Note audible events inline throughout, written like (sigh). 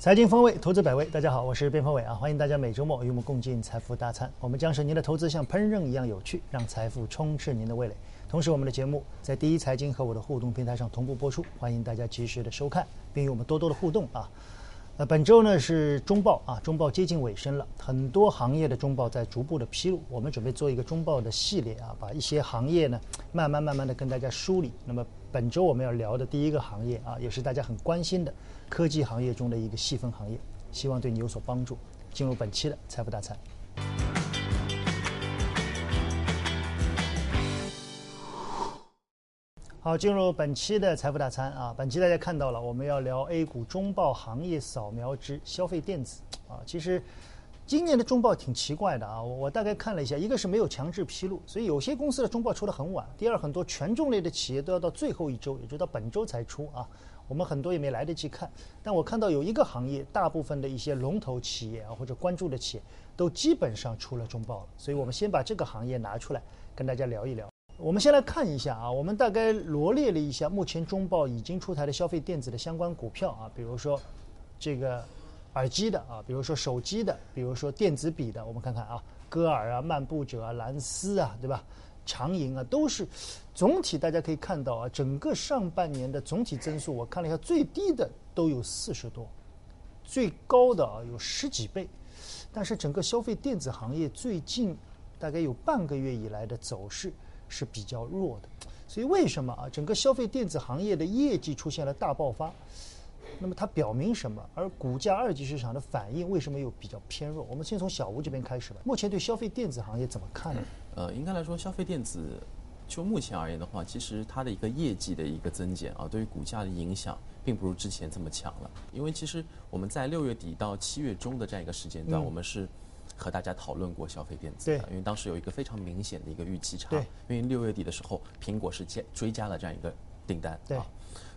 财经风味，投资百味。大家好，我是边锋伟啊，欢迎大家每周末与我们共进财富大餐。我们将使您的投资像烹饪一样有趣，让财富充斥您的味蕾。同时，我们的节目在第一财经和我的互动平台上同步播出，欢迎大家及时的收看，并与我们多多的互动啊。呃，本周呢是中报啊，中报接近尾声了，很多行业的中报在逐步的披露。我们准备做一个中报的系列啊，把一些行业呢慢慢慢慢的跟大家梳理。那么本周我们要聊的第一个行业啊，也是大家很关心的科技行业中的一个细分行业，希望对你有所帮助。进入本期的财富大餐。好，进入本期的财富大餐啊！本期大家看到了，我们要聊 A 股中报行业扫描之消费电子啊。其实今年的中报挺奇怪的啊，我我大概看了一下，一个是没有强制披露，所以有些公司的中报出的很晚；第二，很多权重类的企业都要到最后一周，也就到本周才出啊。我们很多也没来得及看，但我看到有一个行业，大部分的一些龙头企业啊或者关注的企业都基本上出了中报了，所以我们先把这个行业拿出来跟大家聊一聊。我们先来看一下啊，我们大概罗列了一下目前中报已经出台的消费电子的相关股票啊，比如说这个耳机的啊，比如说手机的，比如说电子笔的，我们看看啊，歌尔啊、漫步者啊、蓝思啊，对吧？长盈啊，都是总体大家可以看到啊，整个上半年的总体增速，我看了一下，最低的都有四十多，最高的啊有十几倍，但是整个消费电子行业最近大概有半个月以来的走势。是比较弱的，所以为什么啊？整个消费电子行业的业绩出现了大爆发，那么它表明什么？而股价二级市场的反应为什么又比较偏弱？我们先从小吴这边开始吧。目前对消费电子行业怎么看呢？呃，应该来说，消费电子就目前而言的话，其实它的一个业绩的一个增减啊，对于股价的影响并不如之前这么强了。因为其实我们在六月底到七月中的这样一个时间段，我们是。和大家讨论过消费电子，的，因为当时有一个非常明显的一个预期差，对，因为六月底的时候，苹果是加追加了这样一个订单，对，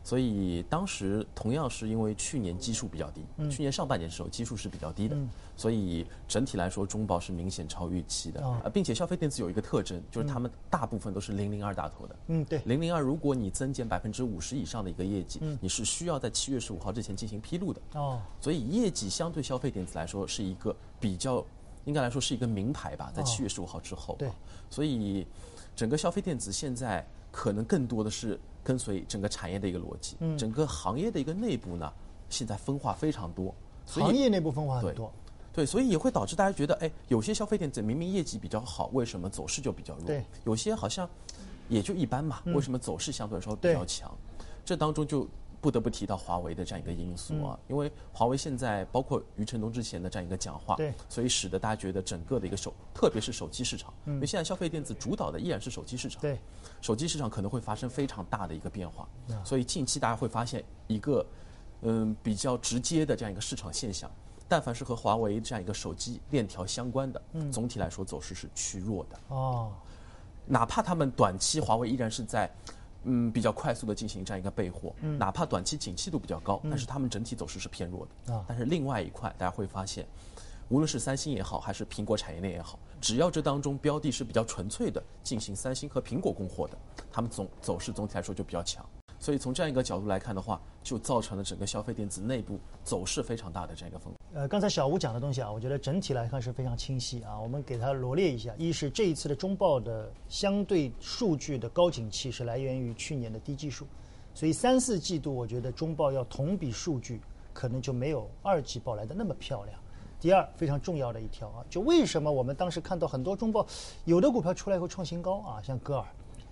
所以当时同样是因为去年基数比较低，去年上半年的时候基数是比较低的，所以整体来说中报是明显超预期的，啊，并且消费电子有一个特征，就是他们大部分都是零零二打头的，嗯，对，零零二如果你增减百分之五十以上的一个业绩，嗯，你是需要在七月十五号之前进行披露的，哦，所以业绩相对消费电子来说是一个比较。应该来说是一个名牌吧，在七月十五号之后，对，所以整个消费电子现在可能更多的是跟随整个产业的一个逻辑，嗯，整个行业的一个内部呢，现在分化非常多，行业内部分化很多，对，所以也会导致大家觉得，哎，有些消费电子明明业绩比较好，为什么走势就比较弱？对，有些好像也就一般嘛，为什么走势相对来说比较强？这当中就。不得不提到华为的这样一个因素啊，因为华为现在包括余承东之前的这样一个讲话，对，所以使得大家觉得整个的一个手，特别是手机市场，因为现在消费电子主导的依然是手机市场，对，手机市场可能会发生非常大的一个变化，所以近期大家会发现一个嗯比较直接的这样一个市场现象，但凡是和华为这样一个手机链条相关的，总体来说走势是趋弱的。哦，哪怕他们短期华为依然是在。嗯，比较快速的进行这样一个备货，嗯哪怕短期景气度比较高，但是他们整体走势是偏弱的。啊，但是另外一块，大家会发现，无论是三星也好，还是苹果产业链也好，只要这当中标的是比较纯粹的进行三星和苹果供货的，他们总走势总体来说就比较强。所以从这样一个角度来看的话，就造成了整个消费电子内部走势非常大的这样一个风。呃，刚才小吴讲的东西啊，我觉得整体来看是非常清晰啊。我们给它罗列一下：一是这一次的中报的相对数据的高景气是来源于去年的低基数，所以三四季度我觉得中报要同比数据可能就没有二季报来的那么漂亮。第二，非常重要的一条啊，就为什么我们当时看到很多中报有的股票出来以后创新高啊，像歌尔，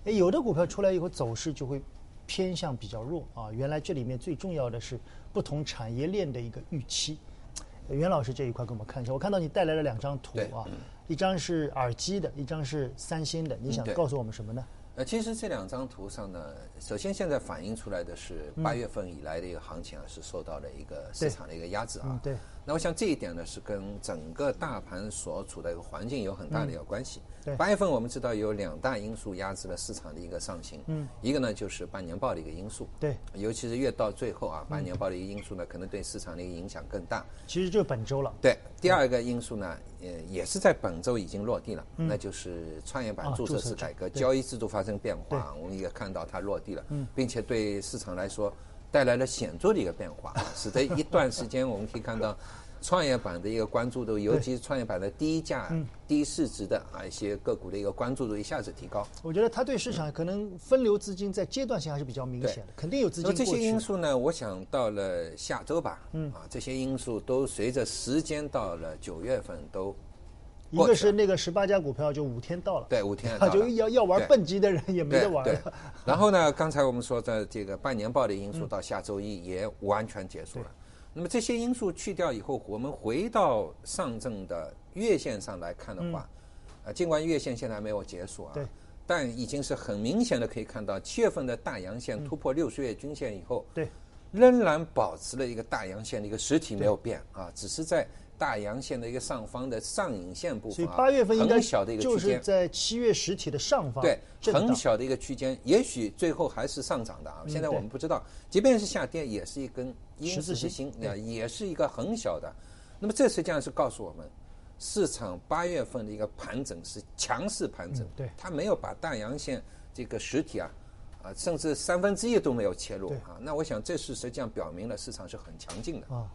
哎，有的股票出来以后走势就会。偏向比较弱啊，原来这里面最重要的是不同产业链的一个预期。袁老师这一块给我们看一下，我看到你带来了两张图啊，一张是耳机的，一张是三星的，你想告诉我们什么呢？呃，其实这两张图上呢，首先现在反映出来的是八月份以来的一个行情啊，是受到了一个市场的一个压制啊。对。那我想这一点呢，是跟整个大盘所处的一个环境有很大的一个关系。对。八月份我们知道有两大因素压制了市场的一个上行。嗯。一个呢就是半年报的一个因素。对。尤其是越到最后啊，半年报的一个因素呢，可能对市场的一个影响更大。其实就本周了。对。第二个因素呢，呃，也是在本周已经落地了，那就是创业板注册制改革，交易制度发生变化，我们也看到它落地了，嗯并且对市场来说，带来了显著的一个变化，(laughs) 使得一段时间我们可以看到。创业板的一个关注度，尤其是创业板的低价、低市值的啊一些个股的一个关注度一下子提高。我觉得它对市场可能分流资金在阶段性还是比较明显的，肯定有资金。那这些因素呢，我想到了下周吧，嗯啊，这些因素都随着时间到了九月份都。一个是那个十八家股票就五天到了，对，五天 (laughs) 就要要玩蹦极的人也没得玩了。然后呢，刚才我们说的这个半年报的因素到下周一也完全结束了。那么这些因素去掉以后，我们回到上证的月线上来看的话，啊，尽管月线现在还没有结束啊，但已经是很明显的可以看到，七月份的大阳线突破六十月均线以后，对，仍然保持了一个大阳线的一个实体没有变啊，只是在大阳线的一个上方的上影线部分，所以八月份应该小的一个区间，在七月实体的上方，对，很小的一个区间，也许最后还是上涨的啊，现在我们不知道，即便是下跌，也是一根。十字星啊，也是一个很小的。那么这实际上是告诉我们，市场八月份的一个盘整是强势盘整，对，它没有把大阳线这个实体啊，啊，甚至三分之一都没有切入啊。那我想这是实际上表明了市场是很强劲的啊。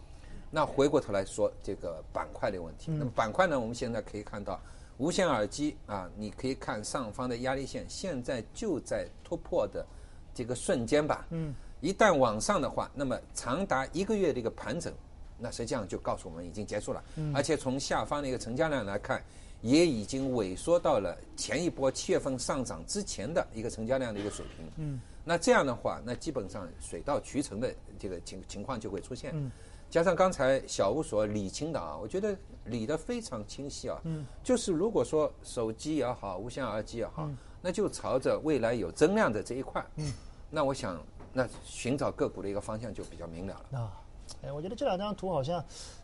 那回过头来说这个板块的问题，那么板块呢，我们现在可以看到无线耳机啊，你可以看上方的压力线，现在就在突破的这个瞬间吧。嗯。一旦往上的话，那么长达一个月的一个盘整，那实际上就告诉我们已经结束了。而且从下方的一个成交量来看，也已经萎缩到了前一波七月份上涨之前的一个成交量的一个水平。嗯，那这样的话，那基本上水到渠成的这个情情况就会出现。嗯，加上刚才小吴所理清的啊，我觉得理得非常清晰啊。嗯，就是如果说手机也好，无线耳机也好，那就朝着未来有增量的这一块。嗯，那我想。那寻找个股的一个方向就比较明了了啊！哎，我觉得这两张图好像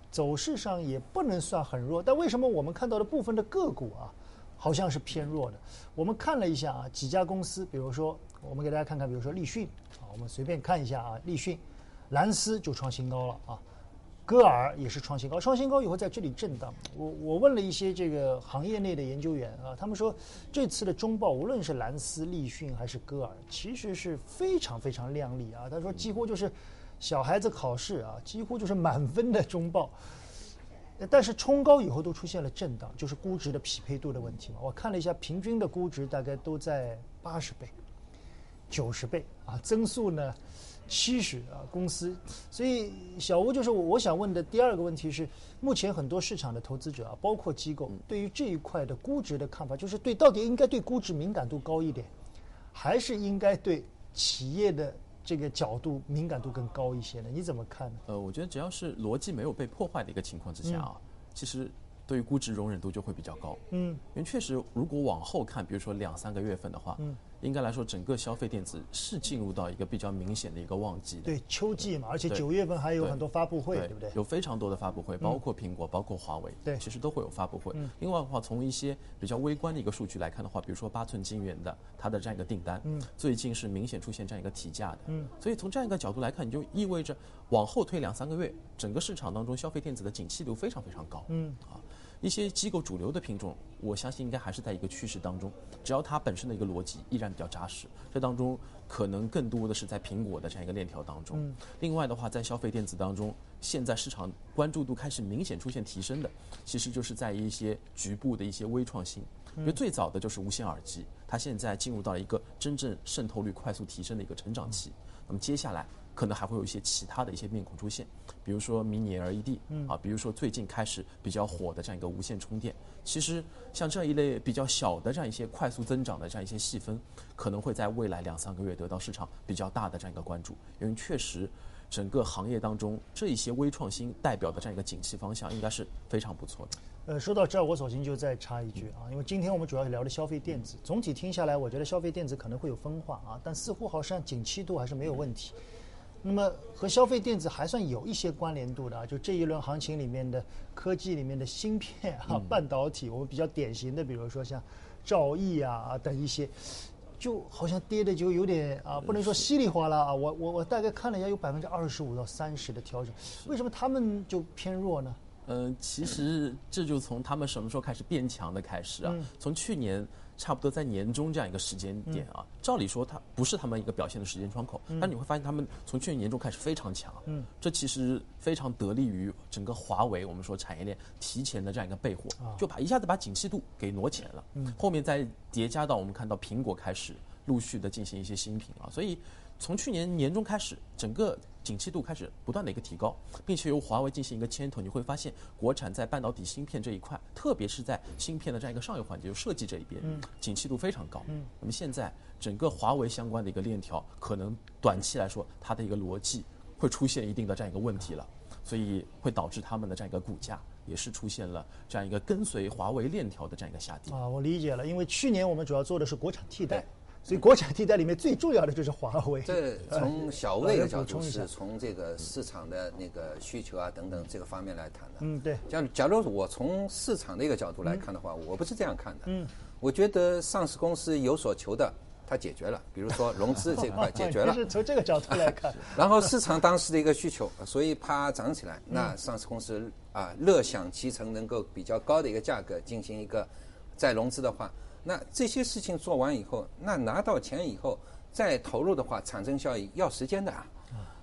走势上也不能算很弱，但为什么我们看到的部分的个股啊，好像是偏弱的？我们看了一下啊，几家公司，比如说我们给大家看看，比如说立讯啊，我们随便看一下啊，立讯、蓝思就创新高了啊。歌尔也是创新高，创新高以后在这里震荡。我我问了一些这个行业内的研究员啊，他们说这次的中报无论是蓝思、立讯还是歌尔，其实是非常非常亮丽啊。他说几乎就是小孩子考试啊，几乎就是满分的中报。但是冲高以后都出现了震荡，就是估值的匹配度的问题嘛。我看了一下，平均的估值大概都在八十倍、九十倍啊，增速呢？七十啊，公司，所以小吴就是我想问的第二个问题是，目前很多市场的投资者啊，包括机构，对于这一块的估值的看法，就是对到底应该对估值敏感度高一点，还是应该对企业的这个角度敏感度更高一些呢？你怎么看呢？呃，我觉得只要是逻辑没有被破坏的一个情况之下啊，其实。对于估值容忍度就会比较高，嗯，因为确实，如果往后看，比如说两三个月份的话，嗯，应该来说，整个消费电子是进入到一个比较明显的一个旺季。对，秋季嘛，而且九月份还有很多发布会，对不对？有非常多的发布会，包括苹果，包括华为，对，其实都会有发布会。另外的话，从一些比较微观的一个数据来看的话，比如说八寸晶圆的它的这样一个订单，嗯，最近是明显出现这样一个提价的，嗯，所以从这样一个角度来看，你就意味着往后推两三个月，整个市场当中消费电子的景气度非常非常高，嗯，啊。一些机构主流的品种，我相信应该还是在一个趋势当中。只要它本身的一个逻辑依然比较扎实，这当中可能更多的是在苹果的这样一个链条当中。另外的话，在消费电子当中，现在市场关注度开始明显出现提升的，其实就是在一些局部的一些微创新。因为最早的就是无线耳机，它现在进入到了一个真正渗透率快速提升的一个成长期。那么接下来。可能还会有一些其他的一些面孔出现，比如说迷你 LED，啊，比如说最近开始比较火的这样一个无线充电。其实像这一类比较小的这样一些快速增长的这样一些细分，可能会在未来两三个月得到市场比较大的这样一个关注，因为确实整个行业当中这一些微创新代表的这样一个景气方向应该是非常不错的。呃，说到这儿，我索性就再插一句啊，因为今天我们主要是聊的消费电子，总体听下来，我觉得消费电子可能会有分化啊，但似乎好像景气度还是没有问题。那么和消费电子还算有一些关联度的啊，就这一轮行情里面的科技里面的芯片啊、半导体，我们比较典型的，比如说像兆易啊等一些，就好像跌的就有点啊，不能说稀里哗啦啊，我我我大概看了一下，有百分之二十五到三十的调整，为什么他们就偏弱呢？嗯，其实这就从他们什么时候开始变强的开始啊，从去年。差不多在年中这样一个时间点啊，照理说它不是他们一个表现的时间窗口，但你会发现他们从去年年中开始非常强，嗯，这其实非常得力于整个华为我们说产业链提前的这样一个备货，就把一下子把景气度给挪起来了，嗯，后面再叠加到我们看到苹果开始陆续的进行一些新品啊，所以。从去年年中开始，整个景气度开始不断的一个提高，并且由华为进行一个牵头，你会发现国产在半导体芯片这一块，特别是在芯片的这样一个上游环节，就设计这一边，景气度非常高。那么现在整个华为相关的一个链条，可能短期来说，它的一个逻辑会出现一定的这样一个问题了，所以会导致他们的这样一个股价也是出现了这样一个跟随华为链条的这样一个下跌。啊，我理解了，因为去年我们主要做的是国产替代。所以国产替代里面最重要的就是华为。这 (laughs) 从小魏的角度是从这个市场的那个需求啊等等这个方面来谈的。嗯，对。假假如我从市场的一个角度来看的话，我不是这样看的。嗯。我觉得上市公司有所求的，它解决了，比如说融资这块 (laughs) 解决了。是从这个角度来看。(laughs) 然后市场当时的一个需求，所以它涨起来，那上市公司啊乐享其成，能够比较高的一个价格进行一个再融资的话。那这些事情做完以后，那拿到钱以后再投入的话，产生效益要时间的啊。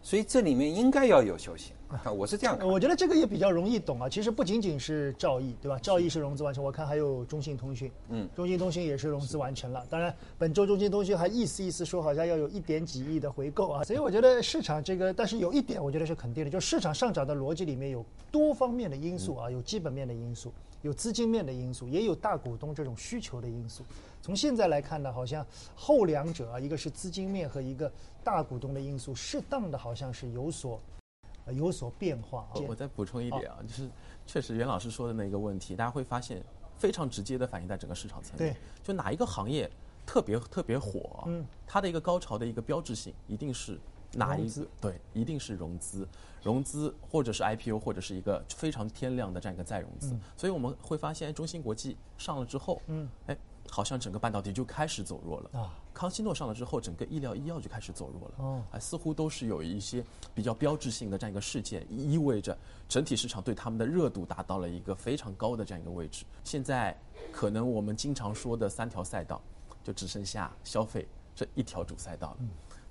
所以这里面应该要有休息啊，我是这样看。我觉得这个也比较容易懂啊。其实不仅仅是兆易，对吧？兆易是融资完成，我看还有中信通讯，嗯，中信通讯也是融资完成了。当然，本周中信通讯还意思意思说好像要有一点几亿的回购啊。所以我觉得市场这个，但是有一点我觉得是肯定的，就市场上涨的逻辑里面有多方面的因素啊，有基本面的因素。有资金面的因素，也有大股东这种需求的因素。从现在来看呢，好像后两者啊，一个是资金面和一个大股东的因素，适当的好像是有所有所变化。我再补充一点啊，就是确实袁老师说的那个问题，大家会发现非常直接的反映在整个市场层面。对，就哪一个行业特别特别火，嗯，它的一个高潮的一个标志性，一定是。哪一个？对，一定是融资，融资或者是 IPO，或者是一个非常天量的这样一个再融资。所以我们会发现，中芯国际上了之后，嗯，哎，好像整个半导体就开始走弱了啊。康希诺上了之后，整个医疗医药就开始走弱了。哦，哎，似乎都是有一些比较标志性的这样一个事件，意味着整体市场对他们的热度达到了一个非常高的这样一个位置。现在可能我们经常说的三条赛道，就只剩下消费这一条主赛道了。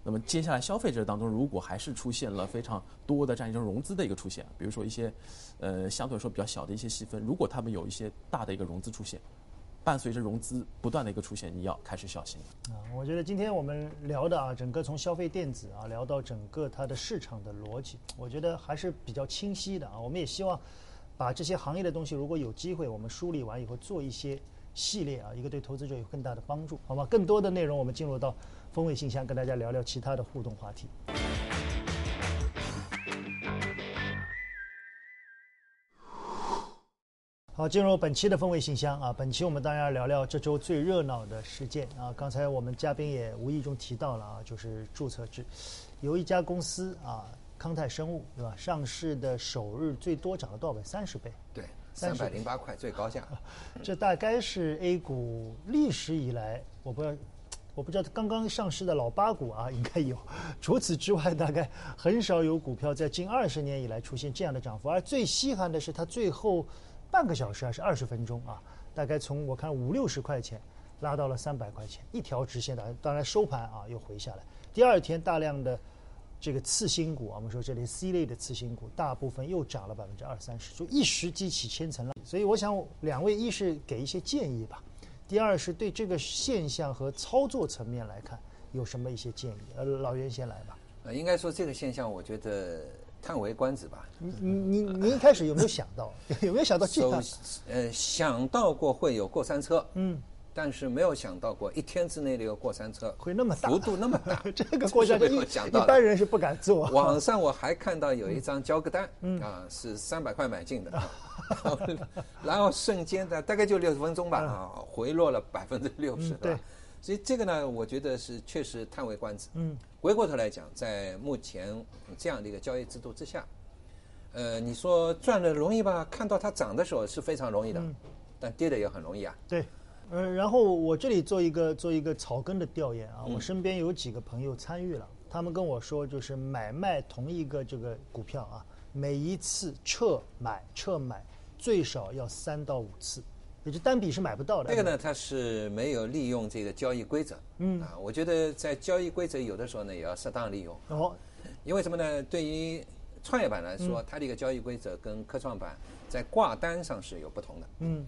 那么接下来消费者当中，如果还是出现了非常多的这样一种融资的一个出现，比如说一些，呃，相对来说比较小的一些细分，如果他们有一些大的一个融资出现，伴随着融资不断的一个出现，你要开始小心啊，我觉得今天我们聊的啊，整个从消费电子啊聊到整个它的市场的逻辑，我觉得还是比较清晰的啊。我们也希望把这些行业的东西，如果有机会，我们梳理完以后做一些系列啊，一个对投资者有更大的帮助，好吗？更多的内容我们进入到。风味信箱跟大家聊聊其他的互动话题。好，进入本期的风味信箱啊，本期我们当然要聊聊这周最热闹的事件啊。刚才我们嘉宾也无意中提到了啊，就是注册制，有一家公司啊，康泰生物对吧？上市的首日最多涨了多少倍？三十倍。对，三百零八块最高价。(laughs) 这大概是 A 股历史以来，我不知道。我不知道刚刚上市的老八股啊，应该有。除此之外，大概很少有股票在近二十年以来出现这样的涨幅。而最稀罕的是，它最后半个小时还是二十分钟啊，大概从我看五六十块钱拉到了三百块钱，一条直线的。当然收盘啊又回下来。第二天大量的这个次新股啊，我们说这里 C 类的次新股，大部分又涨了百分之二三十，就一时激起千层浪。所以我想两位一是给一些建议吧。第二是对这个现象和操作层面来看，有什么一些建议？呃，老袁先来吧。呃，应该说这个现象，我觉得叹为观止吧。你你你你一开始有没有想到？(laughs) 有没有想到这样？呃，想到过会有过山车。嗯。但是没有想到过一天之内的一个过山车会那么大，幅度那么大。(laughs) 这个过山车一般人是不敢坐。网上我还看到有一张交割单，啊，是三百块买进的，(laughs) 然后瞬间的大概就六十分钟吧，啊，回落了百分之六十，对？所以这个呢，我觉得是确实叹为观止。嗯，回过头来讲，在目前这样的一个交易制度之下，呃，你说赚的容易吧？看到它涨的时候是非常容易的，但跌的也很容易啊。对。呃，然后我这里做一个做一个草根的调研啊，我身边有几个朋友参与了，他们跟我说，就是买卖同一个这个股票啊，每一次撤买撤买最少要三到五次，也就单笔是买不到的。这个呢，它是没有利用这个交易规则。嗯啊，我觉得在交易规则有的时候呢，也要适当利用。哦，(laughs) 因为什么呢？对于创业板来说，它的一个交易规则跟科创板在挂单上是有不同的。嗯，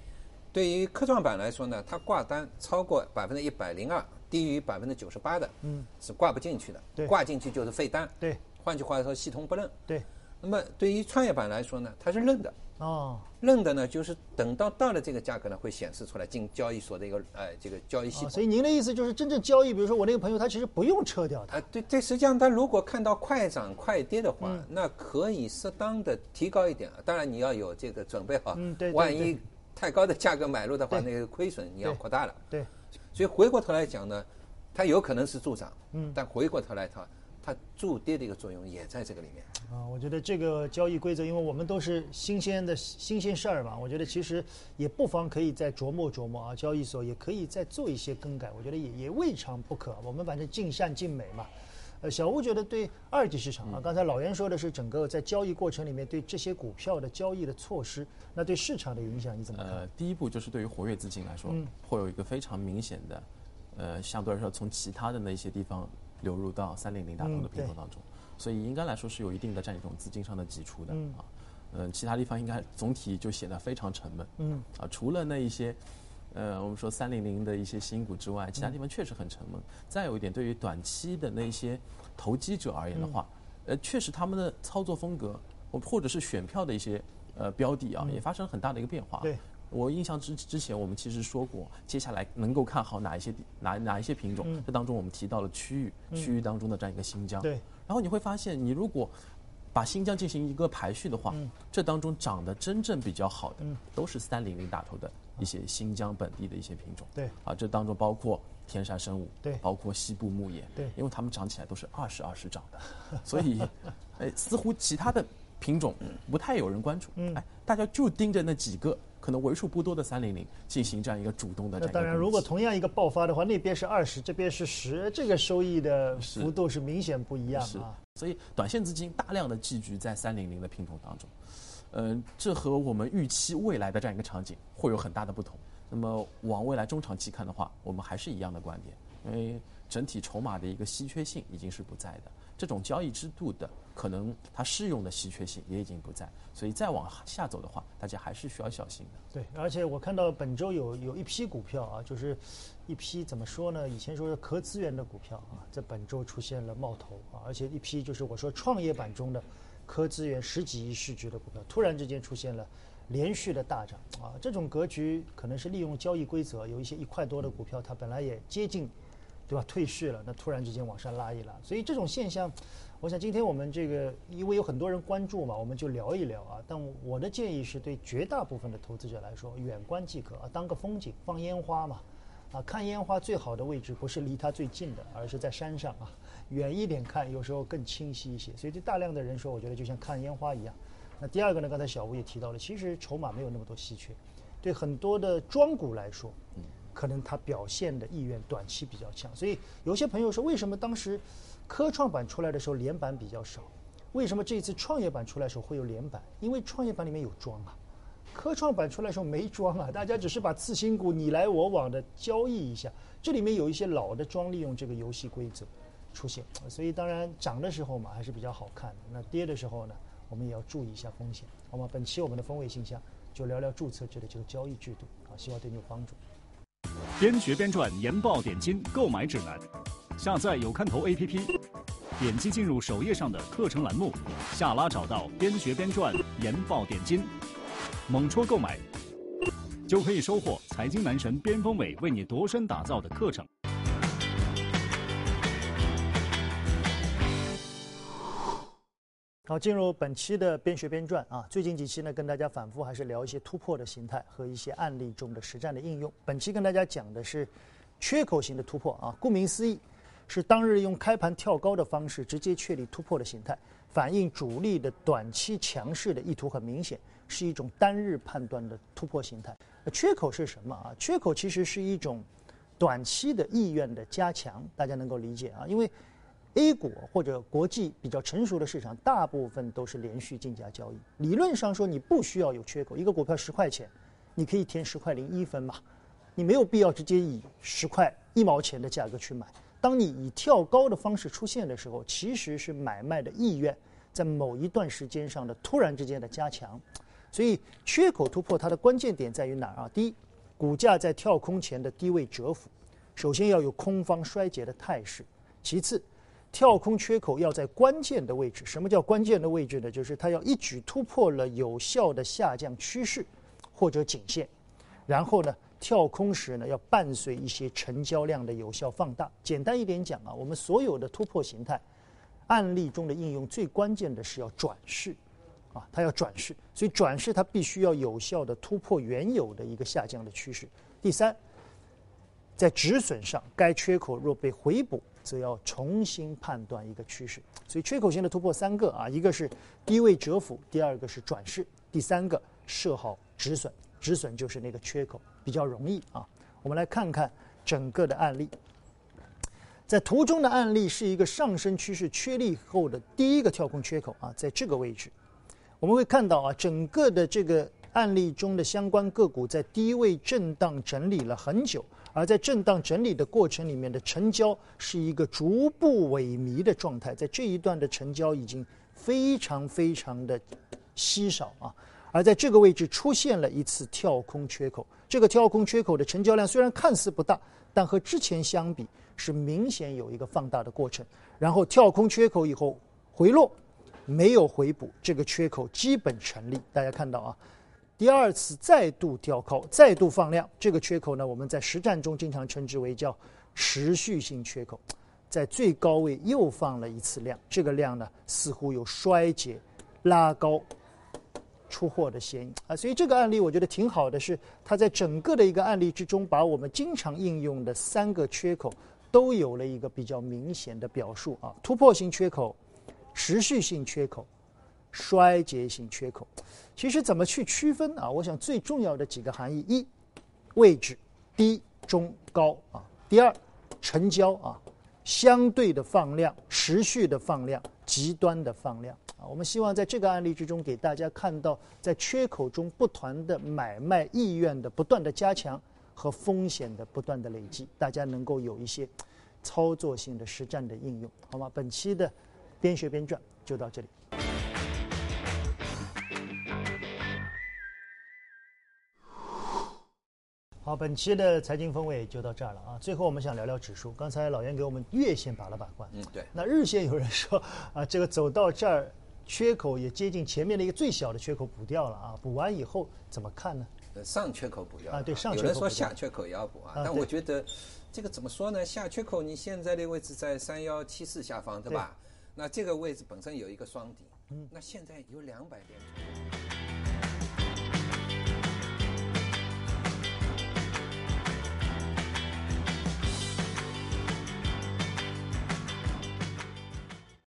对于科创板来说呢，它挂单超过百分之一百零二，低于百分之九十八的，嗯，是挂不进去的。对，挂进去就是废单。对，换句话说，系统不认。对。那么对于创业板来说呢，它是认的哦，认的呢，就是等到到了这个价格呢，会显示出来进交易所的一个呃这个交易系统。所以您的意思就是真正交易，比如说我那个朋友他其实不用撤掉它。对对，实际上他如果看到快涨快跌的话，那可以适当的提高一点。当然你要有这个准备好，嗯对，万一太高的价格买入的话，那个亏损你要扩大了。对，所以回过头来讲呢，它有可能是助涨，嗯，但回过头来它。它助跌的一个作用也在这个里面啊，我觉得这个交易规则，因为我们都是新鲜的新鲜事儿嘛，我觉得其实也不妨可以再琢磨琢磨啊，交易所也可以再做一些更改，我觉得也也未尝不可。我们反正尽善尽美嘛。呃，小吴觉得对二级市场啊，刚才老袁说的是整个在交易过程里面对这些股票的交易的措施，那对市场的影响你怎么看？呃，第一步就是对于活跃资金来说，会有一个非常明显的，呃，相对来说从其他的那些地方。流入到三零零大通的品种当中，所以应该来说是有一定的这样一种资金上的挤出的啊，嗯，其他地方应该总体就显得非常沉闷，嗯，啊，除了那一些，呃，我们说三零零的一些新股之外，其他地方确实很沉闷。再有一点，对于短期的那些投机者而言的话，呃，确实他们的操作风格，或或者是选票的一些呃标的啊，也发生了很大的一个变化。对。我印象之之前，我们其实说过，接下来能够看好哪一些哪哪一些品种？这当中我们提到了区域，区域当中的这样一个新疆。对。然后你会发现，你如果把新疆进行一个排序的话，这当中长得真正比较好的，都是三零零打头的一些新疆本地的一些品种。对。啊，这当中包括天山生物，对，包括西部牧野，对，因为它们长起来都是二十二十长的，所以，(laughs) 哎，似乎其他的品种不太有人关注。嗯。哎，大家就盯着那几个。可能为数不多的三零零进行这样一个主动的。那当然，如果同样一个爆发的话，那边是二十，这边是十，这个收益的幅度是明显不一样啊。所以，短线资金大量的聚集在三零零的品种当中，嗯，这和我们预期未来的这样一个场景会有很大的不同。那么，往未来中长期看的话，我们还是一样的观点，因为整体筹码的一个稀缺性已经是不在的。这种交易制度的可能，它适用的稀缺性也已经不在，所以再往下走的话，大家还是需要小心的。对，而且我看到本周有有一批股票啊，就是一批怎么说呢？以前说是壳资源的股票啊，在本周出现了冒头啊，而且一批就是我说创业板中的壳资源十几亿市值的股票，突然之间出现了连续的大涨啊，这种格局可能是利用交易规则，有一些一块多的股票，它本来也接近。对吧？退市了，那突然之间往上拉一拉，所以这种现象，我想今天我们这个因为有很多人关注嘛，我们就聊一聊啊。但我的建议是对绝大部分的投资者来说，远观即可啊，当个风景，放烟花嘛，啊，看烟花最好的位置不是离它最近的，而是在山上啊，远一点看有时候更清晰一些。所以对大量的人说，我觉得就像看烟花一样。那第二个呢，刚才小吴也提到了，其实筹码没有那么多稀缺，对很多的庄股来说。可能它表现的意愿短期比较强，所以有些朋友说，为什么当时科创板出来的时候连板比较少？为什么这次创业板出来的时候会有连板？因为创业板里面有庄啊，科创板出来的时候没庄啊，大家只是把次新股你来我往的交易一下，这里面有一些老的庄利用这个游戏规则出现，所以当然涨的时候嘛还是比较好看的，那跌的时候呢，我们也要注意一下风险，好吗？本期我们的风味信箱就聊聊注册制的这个交易制度啊，希望对你有帮助。边学边赚研报点金购买指南，下载有看头 APP，点击进入首页上的课程栏目，下拉找到边学边赚研报点金，猛戳购买，就可以收获财经男神边锋伟为你度身打造的课程。好，进入本期的边学边赚啊！最近几期呢，跟大家反复还是聊一些突破的形态和一些案例中的实战的应用。本期跟大家讲的是缺口型的突破啊，顾名思义，是当日用开盘跳高的方式直接确立突破的形态，反映主力的短期强势的意图很明显，是一种单日判断的突破形态。缺口是什么啊？缺口其实是一种短期的意愿的加强，大家能够理解啊，因为。A 股或者国际比较成熟的市场，大部分都是连续竞价交易。理论上说，你不需要有缺口，一个股票十块钱，你可以填十块零一分嘛，你没有必要直接以十块一毛钱的价格去买。当你以跳高的方式出现的时候，其实是买卖的意愿在某一段时间上的突然之间的加强。所以缺口突破它的关键点在于哪儿啊？第一，股价在跳空前的低位蛰伏，首先要有空方衰竭的态势；其次，跳空缺口要在关键的位置。什么叫关键的位置呢？就是它要一举突破了有效的下降趋势或者颈线，然后呢，跳空时呢要伴随一些成交量的有效放大。简单一点讲啊，我们所有的突破形态案例中的应用，最关键的是要转势。啊，它要转势，所以转势它必须要有效的突破原有的一个下降的趋势。第三，在止损上，该缺口若被回补，则要重新判断一个趋势。所以缺口型的突破三个啊，一个是低位蛰伏，第二个是转势，第三个设好止损，止损就是那个缺口比较容易啊。我们来看看整个的案例，在图中的案例是一个上升趋势确立后的第一个跳空缺口啊，在这个位置。我们会看到啊，整个的这个案例中的相关个股在低位震荡整理了很久，而在震荡整理的过程里面的成交是一个逐步萎靡的状态，在这一段的成交已经非常非常的稀少啊，而在这个位置出现了一次跳空缺口，这个跳空缺口的成交量虽然看似不大，但和之前相比是明显有一个放大的过程，然后跳空缺口以后回落。没有回补，这个缺口基本成立。大家看到啊，第二次再度跳高，再度放量，这个缺口呢，我们在实战中经常称之为叫持续性缺口，在最高位又放了一次量，这个量呢似乎有衰竭、拉高、出货的嫌疑啊。所以这个案例我觉得挺好的，是它在整个的一个案例之中，把我们经常应用的三个缺口都有了一个比较明显的表述啊，突破性缺口。持续性缺口、衰竭性缺口，其实怎么去区分啊？我想最重要的几个含义：一、位置低、中、高啊；第二，成交啊，相对的放量、持续的放量、极端的放量啊。我们希望在这个案例之中给大家看到，在缺口中不团的买卖意愿的不断的加强和风险的不断的累积，大家能够有一些操作性的实战的应用，好吗？本期的。边学边赚，就到这里。好，本期的财经风味就到这儿了啊。最后我们想聊聊指数。刚才老袁给我们月线把了把关，嗯，对。那日线有人说啊，这个走到这儿，缺口也接近前面的一个最小的缺口补掉了啊。补完以后怎么看呢？上缺口补掉啊，对，上缺口。有人说下缺口也要补啊，但我觉得这个怎么说呢？下缺口你现在的位置在三幺七四下方，对吧？那这个位置本身有一个双底，嗯，那现在有两百点。